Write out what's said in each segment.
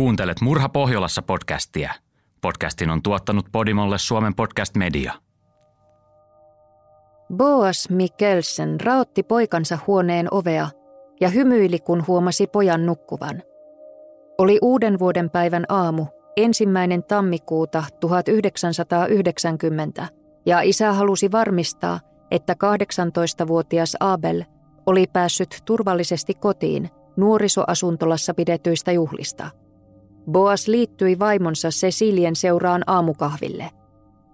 Kuuntelet Murha Pohjolassa podcastia. Podcastin on tuottanut Podimolle Suomen podcast media. Boas Mikkelsen raotti poikansa huoneen ovea ja hymyili, kun huomasi pojan nukkuvan. Oli uuden vuoden päivän aamu, ensimmäinen tammikuuta 1990, ja isä halusi varmistaa, että 18-vuotias Abel oli päässyt turvallisesti kotiin nuorisoasuntolassa pidetyistä juhlista – Boas liittyi vaimonsa Cecilien seuraan aamukahville.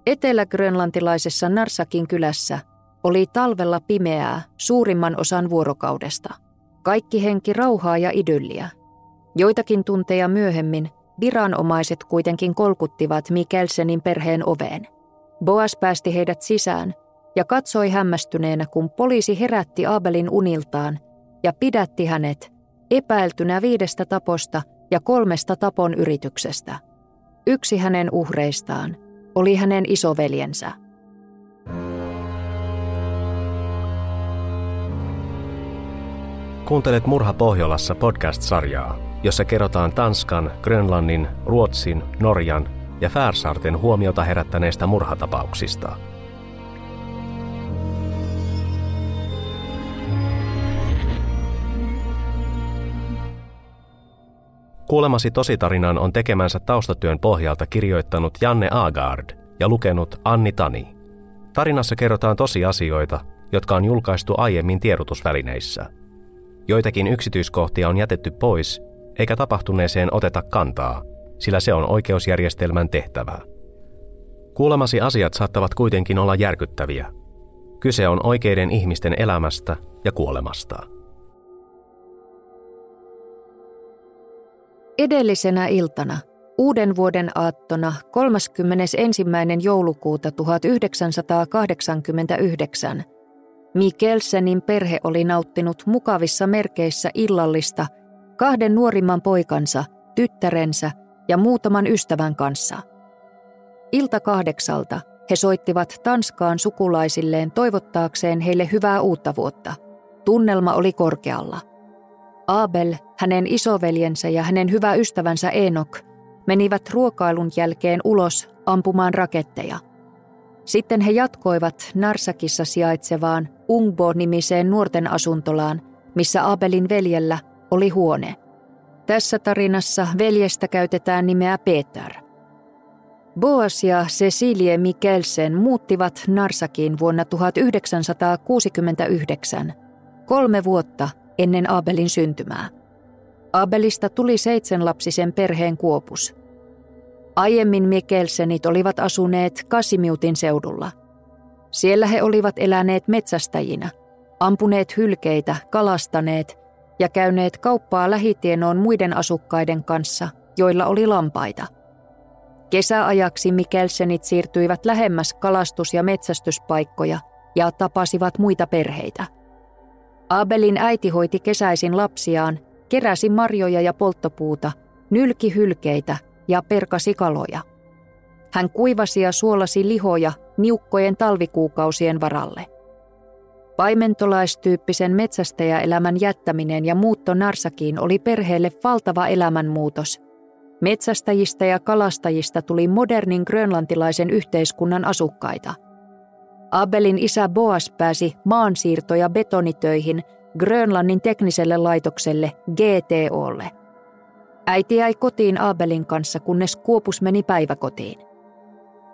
Etelä-grönlantilaisessa Narsakin kylässä oli talvella pimeää suurimman osan vuorokaudesta. Kaikki henki rauhaa ja idylliä. Joitakin tunteja myöhemmin viranomaiset kuitenkin kolkuttivat Mikkelsenin perheen oveen. Boas päästi heidät sisään ja katsoi hämmästyneenä, kun poliisi herätti Abelin uniltaan ja pidätti hänet epäiltynä viidestä taposta – ja kolmesta tapon yrityksestä. Yksi hänen uhreistaan oli hänen isoveljensä. Kuuntelet Murha Pohjolassa podcast-sarjaa, jossa kerrotaan Tanskan, Grönlannin, Ruotsin, Norjan ja Färsaarten huomiota herättäneistä murhatapauksista – Kuulemasi tositarinan on tekemänsä taustatyön pohjalta kirjoittanut Janne Agard ja lukenut Anni Tani. Tarinassa kerrotaan tosiasioita, jotka on julkaistu aiemmin tiedotusvälineissä. Joitakin yksityiskohtia on jätetty pois, eikä tapahtuneeseen oteta kantaa, sillä se on oikeusjärjestelmän tehtävä. Kuulemasi asiat saattavat kuitenkin olla järkyttäviä. Kyse on oikeiden ihmisten elämästä ja kuolemasta. Edellisenä iltana, uuden vuoden aattona 31. joulukuuta 1989, Mikkelsenin perhe oli nauttinut mukavissa merkeissä illallista kahden nuorimman poikansa, tyttärensä ja muutaman ystävän kanssa. Ilta kahdeksalta he soittivat Tanskaan sukulaisilleen toivottaakseen heille hyvää uutta vuotta. Tunnelma oli korkealla – Abel, hänen isoveljensä ja hänen hyvä ystävänsä Enok menivät ruokailun jälkeen ulos ampumaan raketteja. Sitten he jatkoivat Narsakissa sijaitsevaan Ungbo-nimiseen nuorten asuntolaan, missä Abelin veljellä oli huone. Tässä tarinassa veljestä käytetään nimeä Peter. Boas ja Cecilie Mikkelsen muuttivat Narsakiin vuonna 1969, kolme vuotta ennen Abelin syntymää. Abelista tuli seitsemänlapsisen perheen kuopus. Aiemmin Mikkelsenit olivat asuneet Kasimiutin seudulla. Siellä he olivat eläneet metsästäjinä, ampuneet hylkeitä, kalastaneet ja käyneet kauppaa lähitienoon muiden asukkaiden kanssa, joilla oli lampaita. Kesäajaksi Mikkelsenit siirtyivät lähemmäs kalastus- ja metsästyspaikkoja ja tapasivat muita perheitä – Abelin äiti hoiti kesäisin lapsiaan, keräsi marjoja ja polttopuuta, nylki hylkeitä ja perkasi kaloja. Hän kuivasi ja suolasi lihoja niukkojen talvikuukausien varalle. Paimentolaistyyppisen metsästäjäelämän jättäminen ja muutto Narsakiin oli perheelle valtava elämänmuutos. Metsästäjistä ja kalastajista tuli modernin grönlantilaisen yhteiskunnan asukkaita – Abelin isä Boas pääsi maansiirto- ja betonitöihin Grönlannin tekniselle laitokselle GTOlle. Äiti jäi kotiin Abelin kanssa, kunnes Kuopus meni päiväkotiin.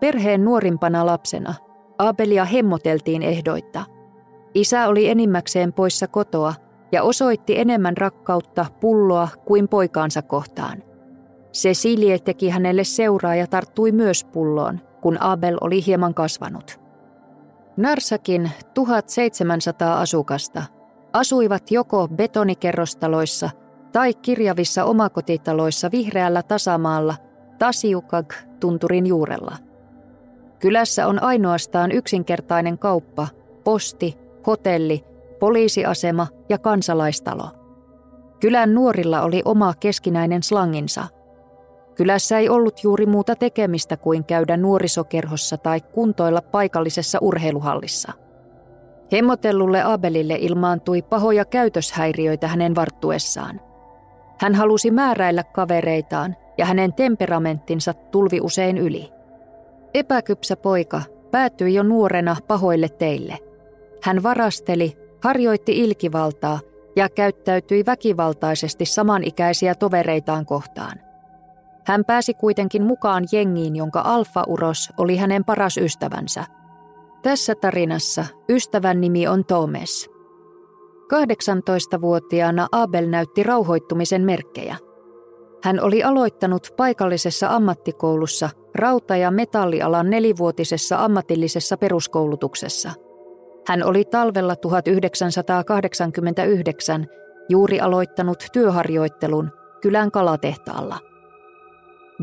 Perheen nuorimpana lapsena Abelia hemmoteltiin ehdoitta. Isä oli enimmäkseen poissa kotoa ja osoitti enemmän rakkautta pulloa kuin poikaansa kohtaan. Cecilie teki hänelle seuraa ja tarttui myös pulloon, kun Abel oli hieman kasvanut. Narsakin 1700 asukasta asuivat joko betonikerrostaloissa tai kirjavissa omakotitaloissa vihreällä tasamaalla Tasiukag tunturin juurella. Kylässä on ainoastaan yksinkertainen kauppa, posti, hotelli, poliisiasema ja kansalaistalo. Kylän nuorilla oli oma keskinäinen slanginsa – Kylässä ei ollut juuri muuta tekemistä kuin käydä nuorisokerhossa tai kuntoilla paikallisessa urheiluhallissa. Hemmotellulle Abelille ilmaantui pahoja käytöshäiriöitä hänen varttuessaan. Hän halusi määräillä kavereitaan ja hänen temperamenttinsa tulvi usein yli. Epäkypsä poika päätyi jo nuorena pahoille teille. Hän varasteli, harjoitti ilkivaltaa ja käyttäytyi väkivaltaisesti samanikäisiä tovereitaan kohtaan. Hän pääsi kuitenkin mukaan jengiin, jonka Alfa-uros oli hänen paras ystävänsä. Tässä tarinassa ystävän nimi on Tomes. 18-vuotiaana Abel näytti rauhoittumisen merkkejä. Hän oli aloittanut paikallisessa ammattikoulussa rauta- ja metallialan nelivuotisessa ammatillisessa peruskoulutuksessa. Hän oli talvella 1989 juuri aloittanut työharjoittelun kylän kalatehtaalla.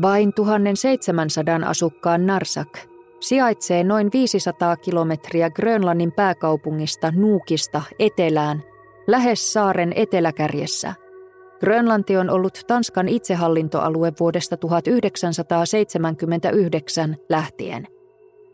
Vain 1700 asukkaan Narsak sijaitsee noin 500 kilometriä Grönlannin pääkaupungista Nuukista etelään lähes saaren eteläkärjessä. Grönlanti on ollut Tanskan itsehallintoalue vuodesta 1979 lähtien.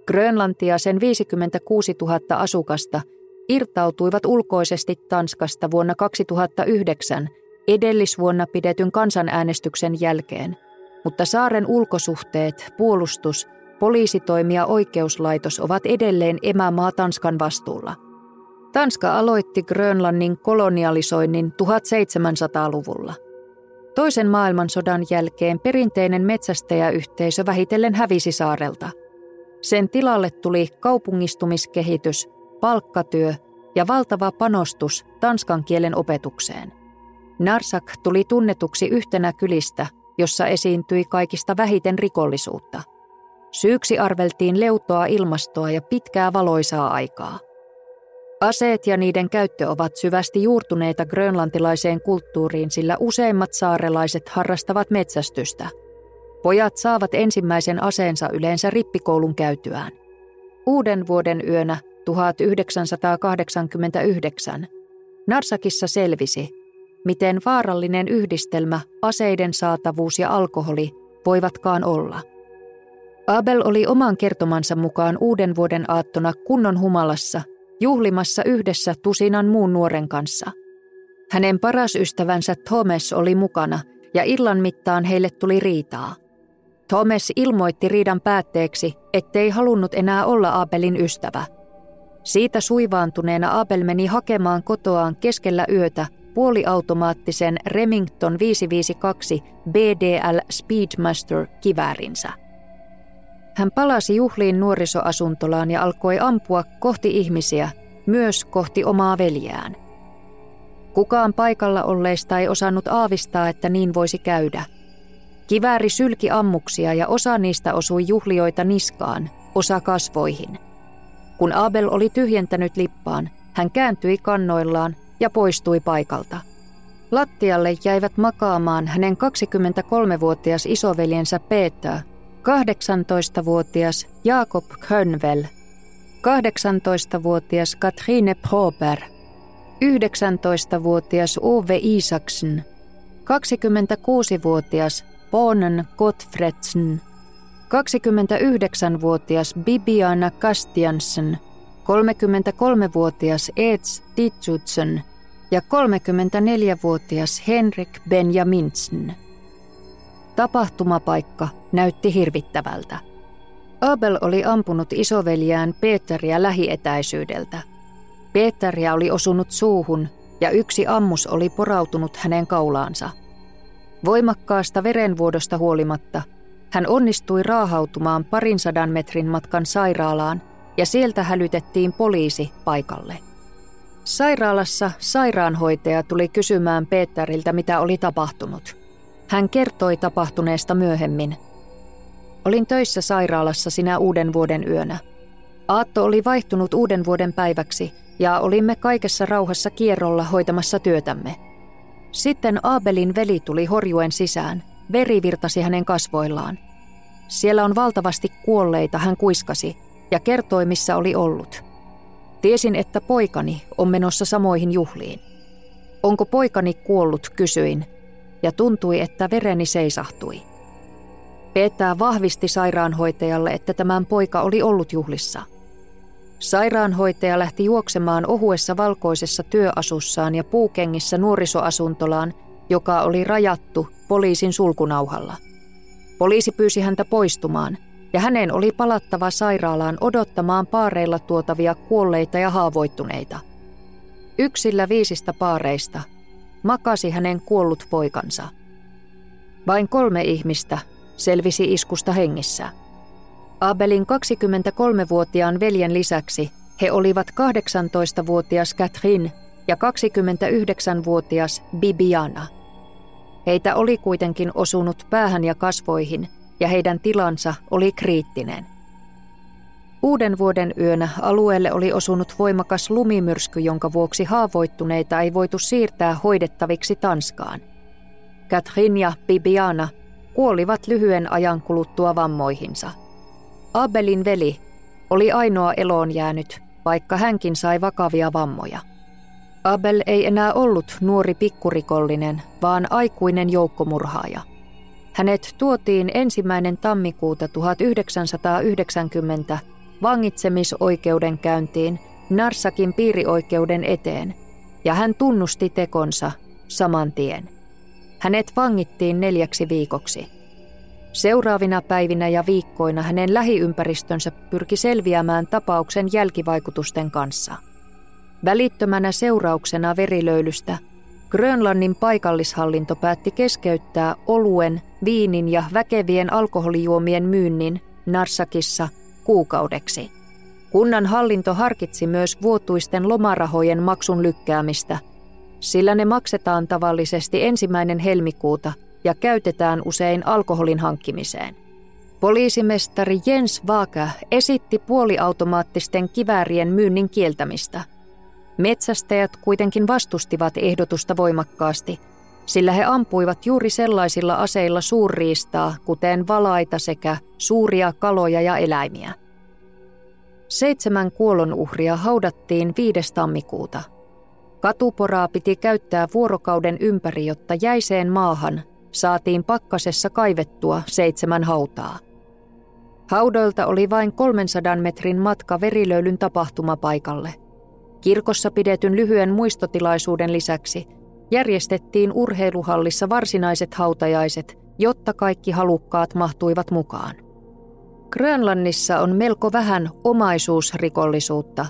Grönlanti ja sen 56 000 asukasta irtautuivat ulkoisesti Tanskasta vuonna 2009 edellisvuonna pidetyn kansanäänestyksen jälkeen, mutta saaren ulkosuhteet, puolustus, poliisitoimi ja oikeuslaitos ovat edelleen emämaa Tanskan vastuulla – Tanska aloitti Grönlannin kolonialisoinnin 1700-luvulla. Toisen maailmansodan jälkeen perinteinen metsästäjäyhteisö vähitellen hävisi saarelta. Sen tilalle tuli kaupungistumiskehitys, palkkatyö ja valtava panostus tanskan kielen opetukseen. Narsak tuli tunnetuksi yhtenä kylistä, jossa esiintyi kaikista vähiten rikollisuutta. Syyksi arveltiin leutoa ilmastoa ja pitkää valoisaa aikaa. Aseet ja niiden käyttö ovat syvästi juurtuneita grönlantilaiseen kulttuuriin, sillä useimmat saarelaiset harrastavat metsästystä. Pojat saavat ensimmäisen aseensa yleensä rippikoulun käytyään. Uuden vuoden yönä 1989 Narsakissa selvisi, miten vaarallinen yhdistelmä aseiden saatavuus ja alkoholi voivatkaan olla. Abel oli oman kertomansa mukaan uuden vuoden aattona kunnon humalassa – juhlimassa yhdessä tusinan muun nuoren kanssa. Hänen paras ystävänsä Thomas oli mukana ja illan mittaan heille tuli riitaa. Thomas ilmoitti riidan päätteeksi, ettei halunnut enää olla Abelin ystävä. Siitä suivaantuneena Abel meni hakemaan kotoaan keskellä yötä puoliautomaattisen Remington 552 BDL Speedmaster kiväärinsä. Hän palasi juhliin nuorisoasuntolaan ja alkoi ampua kohti ihmisiä, myös kohti omaa veljään. Kukaan paikalla olleista ei osannut aavistaa, että niin voisi käydä. Kivääri sylki ammuksia ja osa niistä osui juhlioita niskaan, osa kasvoihin. Kun Abel oli tyhjentänyt lippaan, hän kääntyi kannoillaan ja poistui paikalta. Lattialle jäivät makaamaan hänen 23-vuotias isoveljensä Peter 18-vuotias Jakob Könvel, 18-vuotias Katrine Prober, 19-vuotias Ove Isaksen, 26-vuotias Bonen Gottfredsen, 29-vuotias Bibiana Kastiansen, 33-vuotias Eds Titsutsen ja 34-vuotias Henrik Benjaminsen. Tapahtumapaikka näytti hirvittävältä. Abel oli ampunut isoveljään Peteriä lähietäisyydeltä. Peteriä oli osunut suuhun ja yksi ammus oli porautunut hänen kaulaansa. Voimakkaasta verenvuodosta huolimatta hän onnistui raahautumaan parin sadan metrin matkan sairaalaan ja sieltä hälytettiin poliisi paikalle. Sairaalassa sairaanhoitaja tuli kysymään Peteriltä, mitä oli tapahtunut. Hän kertoi tapahtuneesta myöhemmin. Olin töissä sairaalassa sinä uuden vuoden yönä. Aatto oli vaihtunut uuden vuoden päiväksi ja olimme kaikessa rauhassa kierrolla hoitamassa työtämme. Sitten Abelin veli tuli horjuen sisään. Veri virtasi hänen kasvoillaan. Siellä on valtavasti kuolleita, hän kuiskasi ja kertoi, missä oli ollut. Tiesin, että poikani on menossa samoihin juhliin. Onko poikani kuollut, kysyin, ja tuntui, että vereni seisahtui. Peettää vahvisti sairaanhoitajalle, että tämän poika oli ollut juhlissa. Sairaanhoitaja lähti juoksemaan ohuessa valkoisessa työasussaan ja puukengissä nuorisoasuntolaan joka oli rajattu poliisin sulkunauhalla. Poliisi pyysi häntä poistumaan, ja hänen oli palattava sairaalaan odottamaan paareilla tuotavia kuolleita ja haavoittuneita. Yksillä viisistä paareista makasi hänen kuollut poikansa. Vain kolme ihmistä selvisi iskusta hengissä. Abelin 23-vuotiaan veljen lisäksi he olivat 18-vuotias Catherine ja 29-vuotias Bibiana. Heitä oli kuitenkin osunut päähän ja kasvoihin ja heidän tilansa oli kriittinen. Uuden vuoden yönä alueelle oli osunut voimakas lumimyrsky, jonka vuoksi haavoittuneita ei voitu siirtää hoidettaviksi Tanskaan. Catherine ja Bibiana kuolivat lyhyen ajan kuluttua vammoihinsa. Abelin veli oli ainoa eloon jäänyt, vaikka hänkin sai vakavia vammoja. Abel ei enää ollut nuori pikkurikollinen, vaan aikuinen joukkomurhaaja. Hänet tuotiin ensimmäinen tammikuuta 1990 vangitsemisoikeudenkäyntiin Narsakin piirioikeuden eteen, ja hän tunnusti tekonsa saman tien. Hänet vangittiin neljäksi viikoksi. Seuraavina päivinä ja viikkoina hänen lähiympäristönsä pyrki selviämään tapauksen jälkivaikutusten kanssa. Välittömänä seurauksena verilöylystä Grönlannin paikallishallinto päätti keskeyttää oluen, viinin ja väkevien alkoholijuomien myynnin Narsakissa kuukaudeksi. Kunnan hallinto harkitsi myös vuotuisten lomarahojen maksun lykkäämistä, sillä ne maksetaan tavallisesti ensimmäinen helmikuuta ja käytetään usein alkoholin hankkimiseen. Poliisimestari Jens Vaaka esitti puoliautomaattisten kiväärien myynnin kieltämistä. Metsästäjät kuitenkin vastustivat ehdotusta voimakkaasti, sillä he ampuivat juuri sellaisilla aseilla suurriistaa, kuten valaita sekä suuria kaloja ja eläimiä. Seitsemän kuolonuhria haudattiin 5. tammikuuta. Katuporaa piti käyttää vuorokauden ympäri, jotta jäiseen maahan saatiin pakkasessa kaivettua seitsemän hautaa. Haudoilta oli vain 300 metrin matka verilöylyn tapahtumapaikalle. Kirkossa pidetyn lyhyen muistotilaisuuden lisäksi järjestettiin urheiluhallissa varsinaiset hautajaiset, jotta kaikki halukkaat mahtuivat mukaan. Grönlannissa on melko vähän omaisuusrikollisuutta,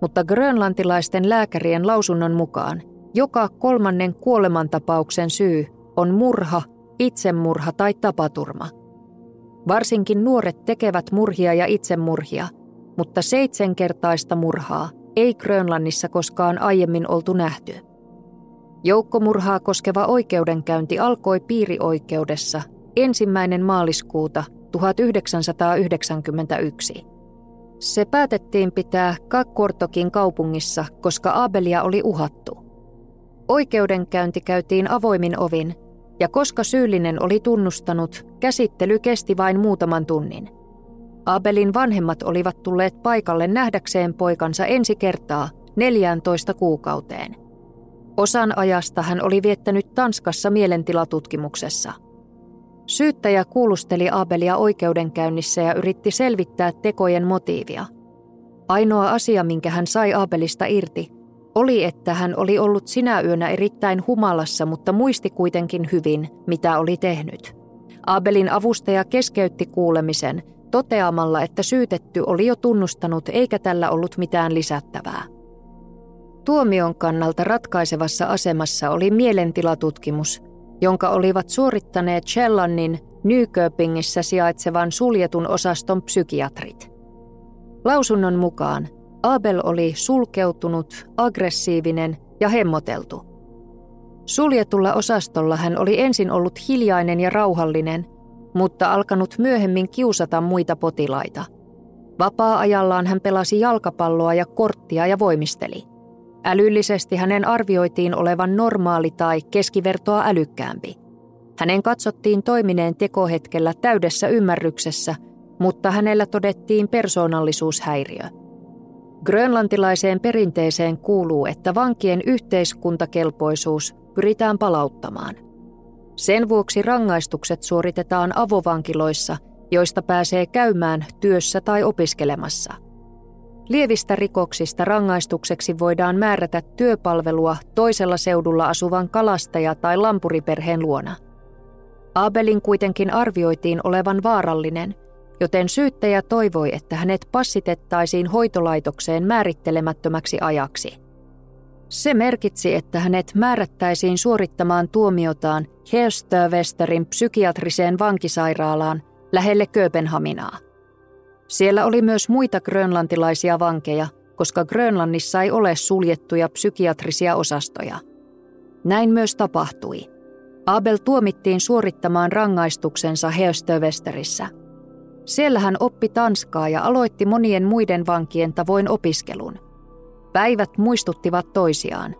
mutta grönlantilaisten lääkärien lausunnon mukaan joka kolmannen kuolemantapauksen syy on murha, itsemurha tai tapaturma. Varsinkin nuoret tekevät murhia ja itsemurhia, mutta seitsemänkertaista murhaa ei Grönlannissa koskaan aiemmin oltu nähty. Joukkomurhaa koskeva oikeudenkäynti alkoi piirioikeudessa ensimmäinen maaliskuuta 1991. Se päätettiin pitää Kakkortokin kaupungissa, koska Abelia oli uhattu. Oikeudenkäynti käytiin avoimin ovin ja koska syyllinen oli tunnustanut, käsittely kesti vain muutaman tunnin. Abelin vanhemmat olivat tulleet paikalle nähdäkseen poikansa ensi kertaa 14 kuukauteen. Osan ajasta hän oli viettänyt Tanskassa mielentilatutkimuksessa. Syyttäjä kuulusteli Abelia oikeudenkäynnissä ja yritti selvittää tekojen motiivia. Ainoa asia, minkä hän sai Abelista irti, oli, että hän oli ollut sinä yönä erittäin humalassa, mutta muisti kuitenkin hyvin, mitä oli tehnyt. Abelin avustaja keskeytti kuulemisen toteamalla, että syytetty oli jo tunnustanut eikä tällä ollut mitään lisättävää. Tuomion kannalta ratkaisevassa asemassa oli mielentilatutkimus, jonka olivat suorittaneet Shellannin Nyköpingissä sijaitsevan suljetun osaston psykiatrit. Lausunnon mukaan Abel oli sulkeutunut, aggressiivinen ja hemmoteltu. Suljetulla osastolla hän oli ensin ollut hiljainen ja rauhallinen, mutta alkanut myöhemmin kiusata muita potilaita. Vapaa-ajallaan hän pelasi jalkapalloa ja korttia ja voimisteli. Älyllisesti hänen arvioitiin olevan normaali tai keskivertoa älykkäämpi. Hänen katsottiin toimineen tekohetkellä täydessä ymmärryksessä, mutta hänellä todettiin persoonallisuushäiriö – Grönlantilaiseen perinteeseen kuuluu, että vankien yhteiskuntakelpoisuus pyritään palauttamaan. Sen vuoksi rangaistukset suoritetaan avovankiloissa, joista pääsee käymään työssä tai opiskelemassa. Lievistä rikoksista rangaistukseksi voidaan määrätä työpalvelua toisella seudulla asuvan kalastaja- tai lampuriperheen luona. Abelin kuitenkin arvioitiin olevan vaarallinen, joten syyttäjä toivoi, että hänet passitettaisiin hoitolaitokseen määrittelemättömäksi ajaksi. Se merkitsi, että hänet määrättäisiin suorittamaan tuomiotaan Herstövesterin psykiatriseen vankisairaalaan lähelle Kööpenhaminaa. Siellä oli myös muita grönlantilaisia vankeja, koska Grönlannissa ei ole suljettuja psykiatrisia osastoja. Näin myös tapahtui. Abel tuomittiin suorittamaan rangaistuksensa Herstövesterissä. Siellä hän oppi tanskaa ja aloitti monien muiden vankien tavoin opiskelun. Päivät muistuttivat toisiaan.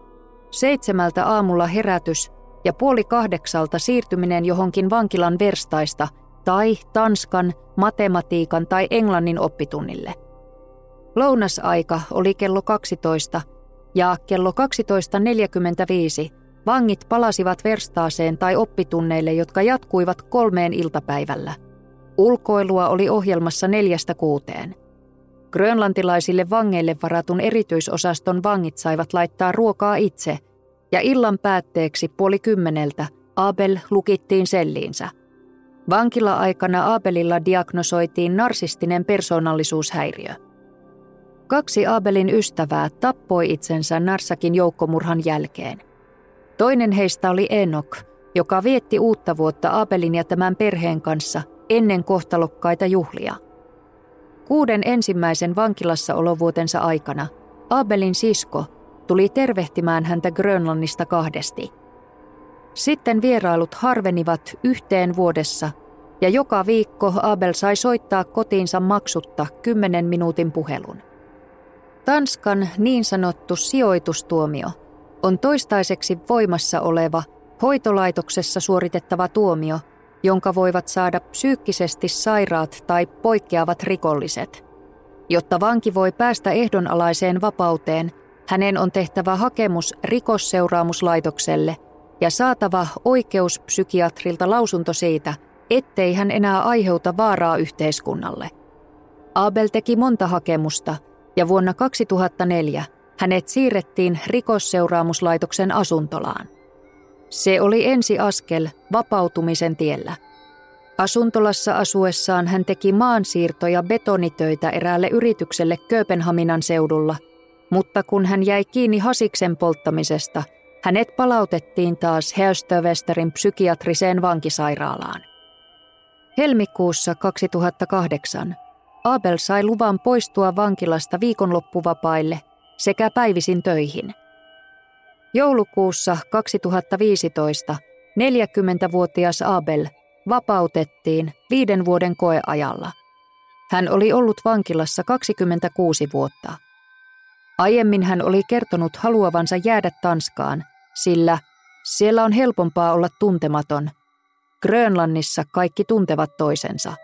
Seitsemältä aamulla herätys ja puoli kahdeksalta siirtyminen johonkin vankilan verstaista – tai tanskan, matematiikan tai englannin oppitunnille. Lounasaika oli kello 12 ja kello 12.45 vangit palasivat verstaaseen tai oppitunneille, jotka jatkuivat kolmeen iltapäivällä. Ulkoilua oli ohjelmassa neljästä kuuteen. Grönlantilaisille vangeille varatun erityisosaston vangit saivat laittaa ruokaa itse, ja illan päätteeksi puoli kymmeneltä Abel lukittiin selliinsä – Vankila-aikana Abelilla diagnosoitiin narsistinen persoonallisuushäiriö. Kaksi Abelin ystävää tappoi itsensä Narsakin joukkomurhan jälkeen. Toinen heistä oli Enok, joka vietti uutta vuotta Abelin ja tämän perheen kanssa ennen kohtalokkaita juhlia. Kuuden ensimmäisen vankilassa olovuotensa aikana Abelin sisko tuli tervehtimään häntä Grönlannista kahdesti – sitten vierailut harvenivat yhteen vuodessa ja joka viikko Abel sai soittaa kotiinsa maksutta 10 minuutin puhelun. Tanskan niin sanottu sijoitustuomio on toistaiseksi voimassa oleva hoitolaitoksessa suoritettava tuomio, jonka voivat saada psyykkisesti sairaat tai poikkeavat rikolliset. Jotta vanki voi päästä ehdonalaiseen vapauteen, hänen on tehtävä hakemus rikosseuraamuslaitokselle ja saatava oikeuspsykiatrilta lausunto siitä, ettei hän enää aiheuta vaaraa yhteiskunnalle. Abel teki monta hakemusta ja vuonna 2004 hänet siirrettiin rikosseuraamuslaitoksen asuntolaan. Se oli ensi askel vapautumisen tiellä. Asuntolassa asuessaan hän teki maansiirtoja betonitöitä eräälle yritykselle Kööpenhaminan seudulla, mutta kun hän jäi kiinni hasiksen polttamisesta – hänet palautettiin taas Herstövesterin psykiatriseen vankisairaalaan. Helmikuussa 2008 Abel sai luvan poistua vankilasta viikonloppuvapaille sekä päivisin töihin. Joulukuussa 2015 40-vuotias Abel vapautettiin viiden vuoden koeajalla. Hän oli ollut vankilassa 26 vuotta. Aiemmin hän oli kertonut haluavansa jäädä Tanskaan – sillä siellä on helpompaa olla tuntematon. Grönlannissa kaikki tuntevat toisensa.